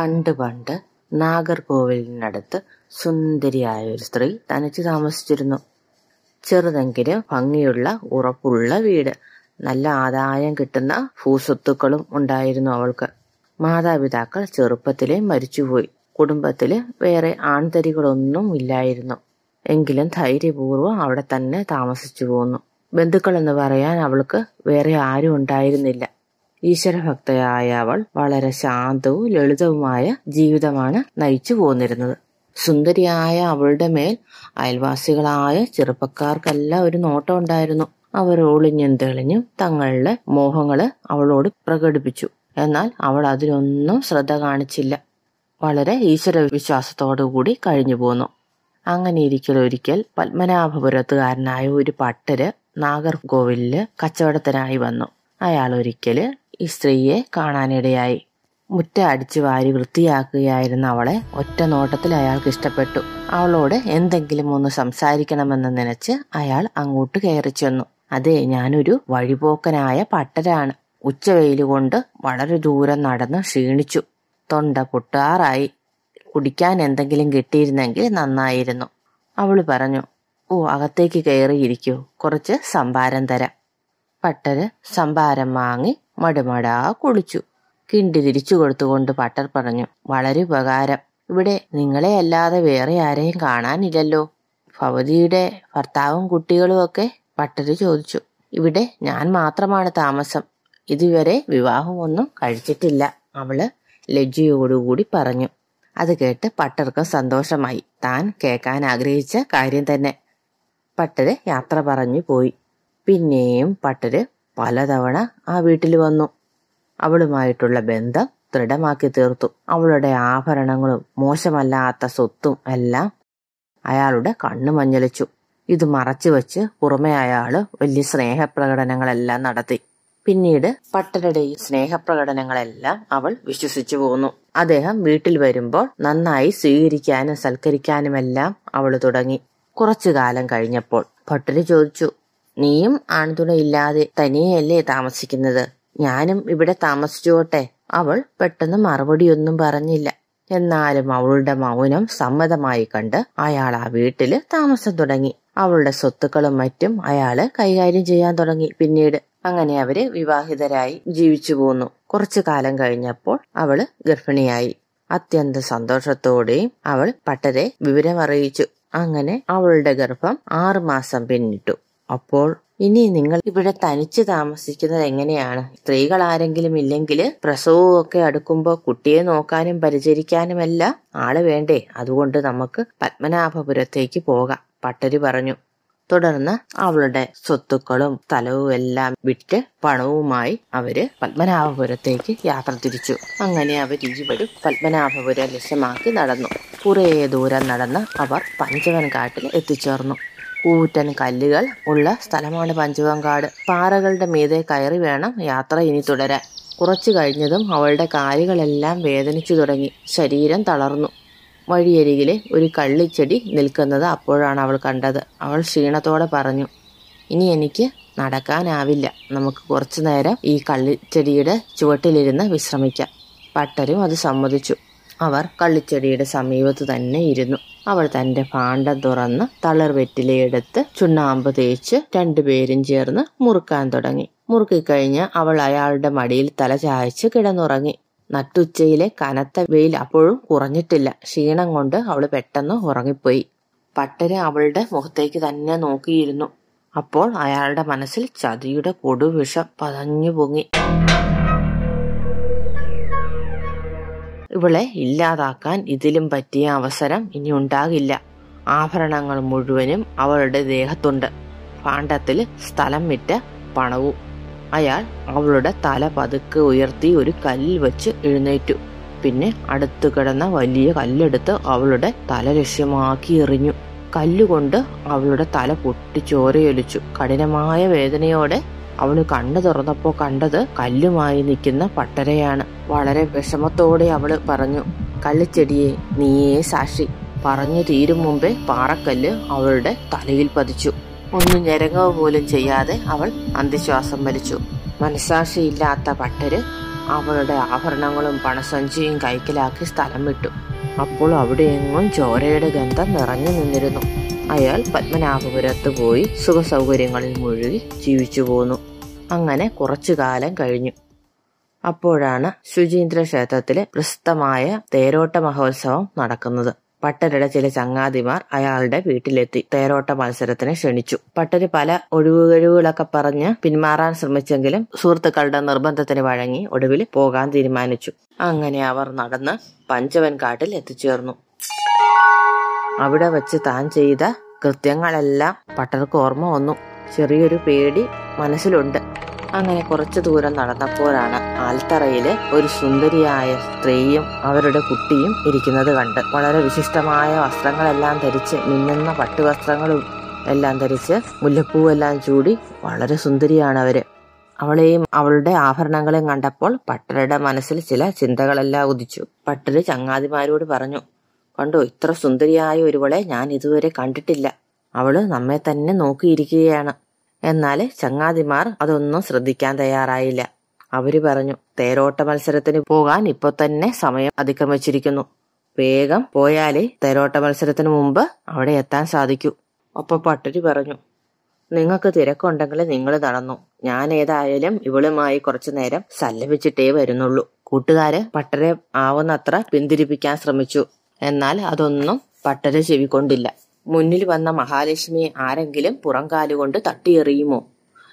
പണ്ട് പണ്ട് നാഗർകോവിലിനടുത്ത് സുന്ദരിയായ ഒരു സ്ത്രീ തനിച്ച് താമസിച്ചിരുന്നു. ചെറുതെങ്കിലും ഭംഗിയുള്ള ഉറപ്പുള്ള വീട്. നല്ല ആദായം കിട്ടുന്ന ഭൂസ്വത്തുക്കളും ഉണ്ടായിരുന്നു അവൾക്ക്. മാതാപിതാക്കൾ ചെറുപ്പത്തിലെ മരിച്ചുപോയി. കുടുംബത്തിൽ വേറെ ആൺതരികളൊന്നും ഇല്ലായിരുന്നു. എങ്കിലും ധൈര്യപൂർവം അവിടെ തന്നെ താമസിച്ചു പോന്നു. ബന്ധുക്കളെന്ന് പറയാൻ അവൾക്ക് വേറെ ആരും ഉണ്ടായിരുന്നില്ല. ഈശ്വരഭക്തയായ അവൾ വളരെ ശാന്തവും ലളിതവുമായ ജീവിതമാണ് നയിച്ചു പോന്നിരുന്നത്. സുന്ദരിയായ അവളുടെ മേൽ അയൽവാസികളായ ചെറുപ്പക്കാർക്കെല്ലാം ഒരു നോട്ടം ഉണ്ടായിരുന്നു. അവർ ഒളിഞ്ഞും തെളിഞ്ഞും തങ്ങളുടെ മോഹങ്ങൾ അവളോട് പ്രകടിപ്പിച്ചു. എന്നാൽ അവൾ അതിനൊന്നും ശ്രദ്ധ കാണിച്ചില്ല. വളരെ ഈശ്വര വിശ്വാസത്തോടുകൂടി കഴിഞ്ഞു പോന്നു. അങ്ങനെ ഇരിക്കൽ ഒരിക്കൽ പത്മനാഭപുരത്തുകാരനായ ഒരു പട്ടര് നാഗർകോവിലിൽ കച്ചവടത്തിനായി വന്നു. അയാൾ ഒരിക്കൽ ഈ സ്ത്രീയെ കാണാനിടയായി. മുറ്റ അടിച്ചു വാരി വൃത്തിയാക്കുകയായിരുന്ന അവളെ ഒറ്റ നോട്ടത്തിൽ അയാൾക്ക് ഇഷ്ടപ്പെട്ടു. അവളോട് എന്തെങ്കിലും ഒന്ന് സംസാരിക്കണമെന്ന് നനച്ച് അയാൾ അങ്ങോട്ട് കയറി ചെന്നു. അതെ ഞാനൊരു വഴിപോക്കനായ പട്ടരാണ്. ഉച്ചവെയിൽ കൊണ്ട് വളരെ ദൂരം നടന്ന് ക്ഷീണിച്ചു. തൊണ്ട പൊട്ടാറായി. കുടിക്കാൻ എന്തെങ്കിലും കിട്ടിയിരുന്നെങ്കിൽ നന്നായിരുന്നു. അവൾ പറഞ്ഞു ഓ അകത്തേക്ക് കയറിയിരിക്കൂ. കുറച്ച് സംഭാരം തരാം. പട്ടര് സംഭാരം വാങ്ങി മടുമടാ കുളിച്ചു. കിണ്ടി തിരിച്ചു കൊടുത്തുകൊണ്ട് പട്ടർ പറഞ്ഞു വളരെ ഉപകാരം. ഇവിടെ നിങ്ങളെ അല്ലാതെ വേറെ ആരെയും കാണാനില്ലല്ലോ. ഭവതിയുടെ ഭർത്താവും കുട്ടികളും ഒക്കെ പട്ടര് ചോദിച്ചു ഇവിടെ ഞാൻ മാത്രമാണ് താമസം. ഇതുവരെ വിവാഹമൊന്നും കഴിച്ചിട്ടില്ല. അവൾ ലജ്ജയോടുകൂടി പറഞ്ഞു. അത് കേട്ട് പട്ടർക്ക് സന്തോഷമായി. താൻ കേൾക്കാൻ ആഗ്രഹിച്ച കാര്യം തന്നെ. പട്ടര് യാത്ര പറഞ്ഞു പോയി. പിന്നെയും പട്ടര് പലതവണ ആ വീട്ടിൽ വന്നു. അവളുമായിട്ടുള്ള ബന്ധം ദൃഢമാക്കി തീർത്തു. അവളുടെ ആഭരണങ്ങളും മോശമല്ലാത്ത സ്വത്തും എല്ലാം അയാളുടെ കണ്ണു മഞ്ഞളിച്ചു. ഇത് മറച്ചുവെച്ച് പുറമെ അയാൾ വലിയ സ്നേഹപ്രകടനങ്ങളെല്ലാം നടത്തി. പിന്നീട് പട്ടരുടെ ഈ സ്നേഹപ്രകടനങ്ങളെല്ലാം അവൾ വിശ്വസിച്ചു പോന്നു. അദ്ദേഹം വീട്ടിൽ വരുമ്പോൾ നന്നായി സ്വീകരിക്കാനും സൽക്കരിക്കാനുമെല്ലാം അവൾ തുടങ്ങി. കുറച്ചു കാലം കഴിഞ്ഞപ്പോൾ പട്ടര് ചോദിച്ചു നീയും ആൺതുണ ഇല്ലാതെ തനിയല്ലേ താമസിക്കുന്നത്. ഞാനും ഇവിടെ താമസിച്ചോട്ടെ. അവൾ പെട്ടെന്ന് മറുപടിയൊന്നും പറഞ്ഞില്ല. എന്നാലും അവളുടെ മൗനം സമ്മതമായി കണ്ട് അയാൾ ആ വീട്ടിൽ താമസം തുടങ്ങി. അവളുടെ സ്വത്തുക്കളും മറ്റും അയാൾ കൈകാര്യം ചെയ്യാൻ തുടങ്ങി പിന്നീട്. അങ്ങനെ അവർ വിവാഹിതരായി ജീവിച്ചു പോന്നു. കുറച്ചു കാലം കഴിഞ്ഞപ്പോൾ അവൾ ഗർഭിണിയായി. അത്യന്ത സന്തോഷത്തോടെയും അവൾ പട്ടരെ വിവരമറിയിച്ചു. അങ്ങനെ അവളുടെ ഗർഭം ആറുമാസം പിന്നിട്ടു. അപ്പോൾ ഇനി നിങ്ങൾ ഇവിടെ തനിച്ച് താമസിക്കുന്നത് എങ്ങനെയാണ്? സ്ത്രീകൾ ആരെങ്കിലും ഇല്ലെങ്കിൽ പ്രസവവും ഒക്കെ അടുക്കുമ്പോൾ കുട്ടിയെ നോക്കാനും പരിചരിക്കാനുമല്ല ആൾ വേണ്ടേ? അതുകൊണ്ട് നമുക്ക് പത്മനാഭപുരത്തേക്ക് പോകാം പട്ടരി പറഞ്ഞു. തുടർന്ന് അവളുടെ സ്വത്തുക്കളും സ്ഥലവും എല്ലാം വിറ്റ് പണവുമായി അവർ പത്മനാഭപുരത്തേക്ക് യാത്ര തിരിച്ചു. അങ്ങനെ അവർ ഇരുവരും പത്മനാഭപുരം ലക്ഷ്യമാക്കി നടന്നു. കുറേ ദൂരം നടന്ന് അവർ പഞ്ചവൻ കാട്ടിൽ എത്തിച്ചേർന്നു. കൂറ്റൻ കല്ലുകൾ ഉള്ള സ്ഥലമാണ് പഞ്ചവങ്കാട്. പാറകളുടെ മീതെ കയറി വേണം യാത്ര ഇനി തുടരാൻ. കുറച്ചു കഴിഞ്ഞതും അവളുടെ കാലുകളെല്ലാം വേദനിച്ചു തുടങ്ങി. ശരീരം തളർന്നു. വഴിയരികിലെ ഒരു കള്ളിച്ചെടി നിൽക്കുന്നത് അപ്പോഴാണ് അവൾ കണ്ടത്. അവൾ ക്ഷീണത്തോടെ പറഞ്ഞു ഇനി എനിക്ക് നടക്കാനാവില്ല. നമുക്ക് കുറച്ചു നേരം ഈ കള്ളിച്ചെടിയുടെ ചുവട്ടിലിരുന്ന് വിശ്രമിക്കാം. പട്ടരും അത് സമ്മതിച്ചു. അവർ കള്ളിച്ചെടിയുടെ സമീപത്ത് തന്നെ ഇരുന്നു. അവൾ തന്റെ ഭാണ്ഡം തുറന്ന് തളർ വെറ്റിലയെടുത്ത് ചുണ്ണാമ്പ് തേച്ച് രണ്ടുപേരും ചേർന്ന് മുറുക്കാൻ തുടങ്ങി. മുറുക്കിക്കഴിഞ്ഞ് അവൾ അയാളുടെ മടിയിൽ തല ചായച്ച് കിടന്നുറങ്ങി. നട്ടുച്ചയിലെ കനത്ത വെയിൽ അപ്പോഴും കുറഞ്ഞിട്ടില്ല. ക്ഷീണം കൊണ്ട് അവൾ പെട്ടെന്ന് ഉറങ്ങിപ്പോയി. പട്ടര് അവളുടെ മുഖത്തേക്ക് തന്നെ നോക്കിയിരുന്നു. അപ്പോൾ അയാളുടെ മനസ്സിൽ ചതിയുടെ കൊടുവിഷം പതഞ്ഞു പൊങ്ങി. ഇവളെ ഇല്ലാതാക്കാൻ ഇതിലും പറ്റിയ അവസരം ഇനി ഉണ്ടാകില്ല. ആഭരണങ്ങൾ മുഴുവനും അവളുടെ ദേഹത്തുണ്ട്. ഭാണ്ഡത്തിൽ സ്ഥലം വിറ്റ് പണവും. അയാൾ അവളുടെ തല പതുക്കെ ഉയർത്തി ഒരു കല്ലിൽ വെച്ച് എഴുന്നേറ്റു. പിന്നെ അടുത്തു കിടന്ന വലിയ കല്ലെടുത്ത് അവളുടെ തല ലക്ഷ്യമാക്കി എറിഞ്ഞു. കല്ലുകൊണ്ട് അവളുടെ തല പൊട്ടി ചോരയൊലിച്ചു കഠിനമായ വേദനയോടെ അവന് കണ്ണു തുറന്നപ്പോ കണ്ടത് കല്ലുമായി നിൽക്കുന്ന പട്ടരയാണ്. വളരെ വിഷമത്തോടെ അവൾ പറഞ്ഞു കള്ളിച്ചെടിയെ നീയേ സാക്ഷി. പറഞ്ഞു തീരും മുമ്പേ പാറക്കല്ല് അവളുടെ തലയിൽ പതിച്ചു. ഒന്നും ഞരങ്ങുക പോലും ചെയ്യാതെ അവൾ അന്ത്യശ്വാസം വലിച്ചു. മനസാക്ഷിയില്ലാത്ത പട്ടര് അവളുടെ ആഭരണങ്ങളും പണസഞ്ചിയും കൈക്കലാക്കി സ്ഥലം വിട്ടു. അപ്പോൾ അവിടെയെങ്ങും ചോരയുടെ ഗന്ധം നിറഞ്ഞു നിന്നിരുന്നു. അയാൾ പത്മനാഭപുരത്ത് പോയി സുഖസൗകര്യങ്ങളിൽ മുഴുകി ജീവിച്ചു പോന്നു. അങ്ങനെ കുറച്ചു കാലം കഴിഞ്ഞു. അപ്പോഴാണ് ശുചീന്ദ്ര ക്ഷേത്രത്തിലെ പ്രസിദ്ധമായ തേരോട്ട മഹോത്സവം നടക്കുന്നത്. പട്ടരുടെ ചില ചങ്ങാതിമാർ അയാളുടെ വീട്ടിലെത്തി. തേരോട്ട മത്സരത്തിന് ക്ഷണിച്ചു. പട്ടര് പല ഒഴിവുകഴിവുകളൊക്കെ പറഞ്ഞ് പിന്മാറാൻ ശ്രമിച്ചെങ്കിലും സുഹൃത്തുക്കളുടെ നിർബന്ധത്തിന് വഴങ്ങി ഒടുവിൽ പോകാൻ തീരുമാനിച്ചു. അങ്ങനെ അവർ നടന്ന് പഞ്ചവൻ കാട്ടിൽ എത്തിച്ചേർന്നു. അവിടെ വെച്ച് താൻ ചെയ്ത കൃത്യങ്ങളെല്ലാം പട്ടർക്ക് ഓർമ്മ വന്നു. ചെറിയൊരു പേടി മനസ്സിലുണ്ട്. അങ്ങനെ കുറച്ചു ദൂരം നടന്നപ്പോഴാണ് ആൽത്തറയിലെ ഒരു സുന്ദരിയായ സ്ത്രീയും അവരുടെ കുട്ടിയും ഇരിക്കുന്നത് കണ്ട്. വളരെ വിശിഷ്ടമായ വസ്ത്രങ്ങളെല്ലാം ധരിച്ച് മിന്നുന്ന പട്ടുവസ്ത്രങ്ങളും എല്ലാം ധരിച്ച് മുല്ലപ്പൂവെല്ലാം ചൂടി വളരെ സുന്ദരിയാണ് അവർ. അവളെയും അവളുടെ ആഭരണങ്ങളെയും കണ്ടപ്പോൾ പട്ടരുടെ മനസ്സിൽ ചില ചിന്തകളെല്ലാം ഉദിച്ചു. പട്ടര് ചങ്ങാതിമാരോട് പറഞ്ഞു കണ്ടോ ഇത്ര സുന്ദരിയായ ഒരുവളെ ഞാൻ ഇതുവരെ കണ്ടിട്ടില്ല. അവൾ നമ്മെ തന്നെ നോക്കിയിരിക്കുകയാണ്. എന്നാൽ ചങ്ങാതിമാർ അതൊന്നും ശ്രദ്ധിക്കാൻ തയ്യാറായില്ല. അവർ പറഞ്ഞു തേരോട്ട മത്സരത്തിന് പോകാൻ ഇപ്പൊ തന്നെ സമയം അതിക്രമിച്ചിരിക്കുന്നു വേഗം പോയാലേ തേരോട്ട മത്സരത്തിന് മുമ്പ് അവിടെ എത്താൻ സാധിക്കൂ. ഒപ്പം പട്ടുരി പറഞ്ഞു നിങ്ങൾക്ക് തിരക്കുണ്ടെങ്കിൽ നിങ്ങൾ നടന്നു. ഞാൻ ഏതായാലും ഇവളുമായി കുറച്ചു നേരം സല്ലപിച്ചിട്ടേ വരുന്നുള്ളൂ. കൂട്ടുകാര് പട്ടരെ ആവുന്നത്ര പിന്തിരിപ്പിക്കാൻ ശ്രമിച്ചു. എന്നാൽ അതൊന്നും പട്ടര ചെവിക്കൊണ്ടില്ല. മുന്നിൽ വന്ന മഹാലക്ഷ്മിയെ ആരെങ്കിലും പുറംകാലുകൊണ്ട് തട്ടിയെറിയുമോ?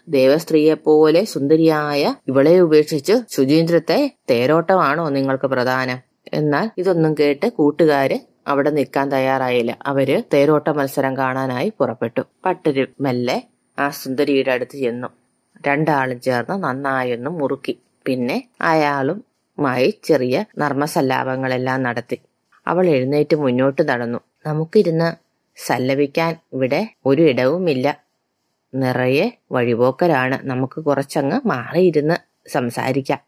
ദേവസ്ത്രീയെപ്പോലെ സുന്ദരിയായ ഇവളെ ഉപേക്ഷിച്ച് ശുചീന്ദ്രത്തെ തേരോട്ടമാണോ നിങ്ങൾക്ക് പ്രധാനം? എന്നാൽ ഇതൊന്നും കേട്ട് കൂട്ടുകാര് അവിടെ നിൽക്കാൻ തയ്യാറായില്ല. അവർ തേരോട്ട മത്സരം കാണാനായി പുറപ്പെട്ടു. പട്ടര് മെല്ലെ ആ സുന്ദരിയുടെ അടുത്ത് ചെന്നു. രണ്ടാളും ചേർന്ന് നന്നായൊന്നും മുറുക്കി. പിന്നെ അയാളുമായി ചെറിയ നർമ്മസല്ലാപങ്ങളെല്ലാം നടത്തി. അവൾ എഴുന്നേറ്റ് മുന്നോട്ട് നടന്നു. നമുക്കിരുന്ന് സല്ലപിക്കാൻ ഇവിടെ ഒരു ഇടവുമില്ല. നിറയെ വഴിപോക്കരാണ് നമുക്ക് കുറച്ചങ്ങ് മാറിയിരുന്ന് സംസാരിക്കാം.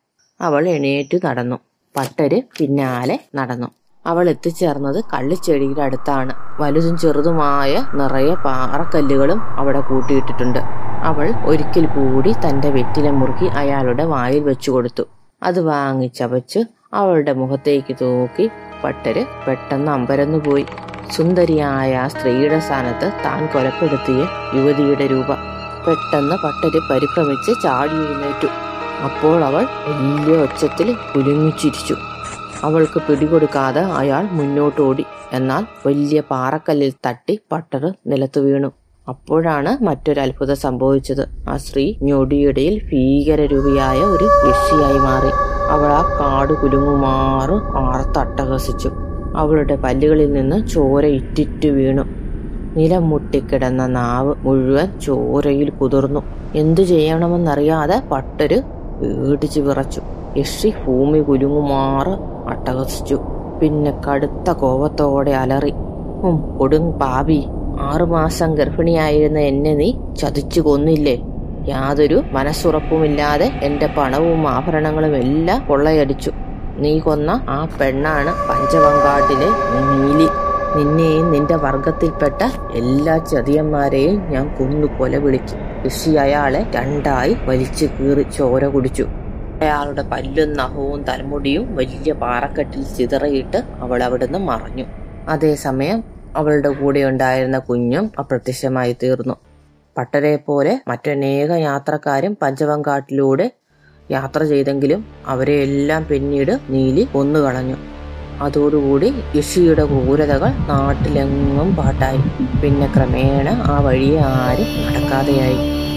അവൾ എണീറ്റു നടന്നു. പട്ടര് പിന്നാലെ നടന്നു. അവൾ എത്തിച്ചേർന്നത് കള്ളിച്ചെടിയുടെ അടുത്താണ്. വലുതും ചെറുതുമായ നിറയെ പാറക്കല്ലുകളും അവിടെ കൂട്ടിയിട്ടിട്ടുണ്ട്. അവൾ ഒരിക്കൽ കൂടി തന്റെ വെറ്റില മുറുക്കി അയാളുടെ വായിൽ വെച്ചു കൊടുത്തു. അത് വാങ്ങിച്ചവച്ച് അവളുടെ മുഖത്തേക്ക് തൂക്കി പട്ടര് പെട്ടെന്ന് അമ്പരന്നു പോയി സുന്ദരിയായ ആ സ്ത്രീയുടെ സ്ഥാനത്ത് താൻ കൊലപ്പെടുത്തിയ യുവതിയുടെ രൂപ. പെട്ടെന്ന് പട്ടര് പരിഭ്രമിച്ച് ചാടി എഴുന്നേറ്റു. അപ്പോൾ അവൾ വലിയ ഒച്ചത്തിൽ കുലുങ്ങിച്ചിരിച്ചു. അവൾക്ക് പിടികൊടുക്കാതെ അയാൾ മുന്നോട്ടോടി. എന്നാൽ വലിയ പാറക്കല്ലിൽ തട്ടി പട്ടർ നിലത്തു വീണു. അപ്പോഴാണ് മറ്റൊരു അത്ഭുതം സംഭവിച്ചത്. ആ സ്ത്രീ ഞൊടിയിടയിൽ ഭീകരരൂപിയായ ഒരു യക്ഷിയായി മാറി. അവൾ ആ കാട് കുലുങ്ങുമാറും ആർത്തട്ടഹസിച്ചു. അവളുടെ പല്ലുകളിൽ നിന്ന് ചോര ഇറ്റിറ്റു വീണു. നിലം മുട്ടിക്കിടന്ന നാവ് മുഴുവൻ ചോരയിൽ കുതിർന്നു. എന്തു ചെയ്യണമെന്നറിയാതെ പട്ടര് പേടിച്ചു വിറച്ചു. യക്ഷി ഭൂമി കുലുങ്ങുമാറ് അട്ടഹസിച്ചു. പിന്നെ കടുത്ത കോപത്തോടെ അലറി. ഉം കൊടും പാപി ആറുമാസം ഗർഭിണിയായിരുന്ന എന്നെ നീ ചതിച്ചു കൊന്നില്ലേ? യാതൊരു മനസ്സുറപ്പുമില്ലാതെ എന്റെ പണവും ആഭരണങ്ങളും എല്ലാം കൊള്ളയടിച്ചു. നീ കൊന്ന ആ പെണ്ണാണ് പഞ്ചവങ്കാട്ടിലെ നീലി. നിന്നെയും നിന്റെ വർഗത്തിൽപ്പെട്ട എല്ലാ ചതിയന്മാരെയും ഞാൻ കൊന്നു കൊല വിളിച്ചു ഋഷി അയാളെ രണ്ടായി വലിച്ചു കീറി ചോര കുടിച്ചു. അയാളുടെ പല്ലും നഹവും തലമുടിയും വലിയ പാറക്കെട്ടിൽ ചിതറയിട്ട് അവൾ അവിടുന്ന് മറഞ്ഞു. അതേസമയം അവളുടെ കൂടെ ഉണ്ടായിരുന്ന കുഞ്ഞും അപ്രത്യക്ഷമായി തീർന്നു. പട്ടരെ പോലെ മറ്റനേക യാത്രക്കാരും പഞ്ചവങ്കാട്ടിലൂടെ യാത്ര ചെയ്തെങ്കിലും അവരെ എല്ലാം പിന്നീട് നീലി കൊന്നുകളഞ്ഞു. അതോടുകൂടി യഷിയുടെ ക്രൂരതകൾ നാട്ടിലെങ്ങും പാട്ടായി. പിന്നെ ക്രമേണ ആ വഴിയെ ആരും നടക്കാതെയായി.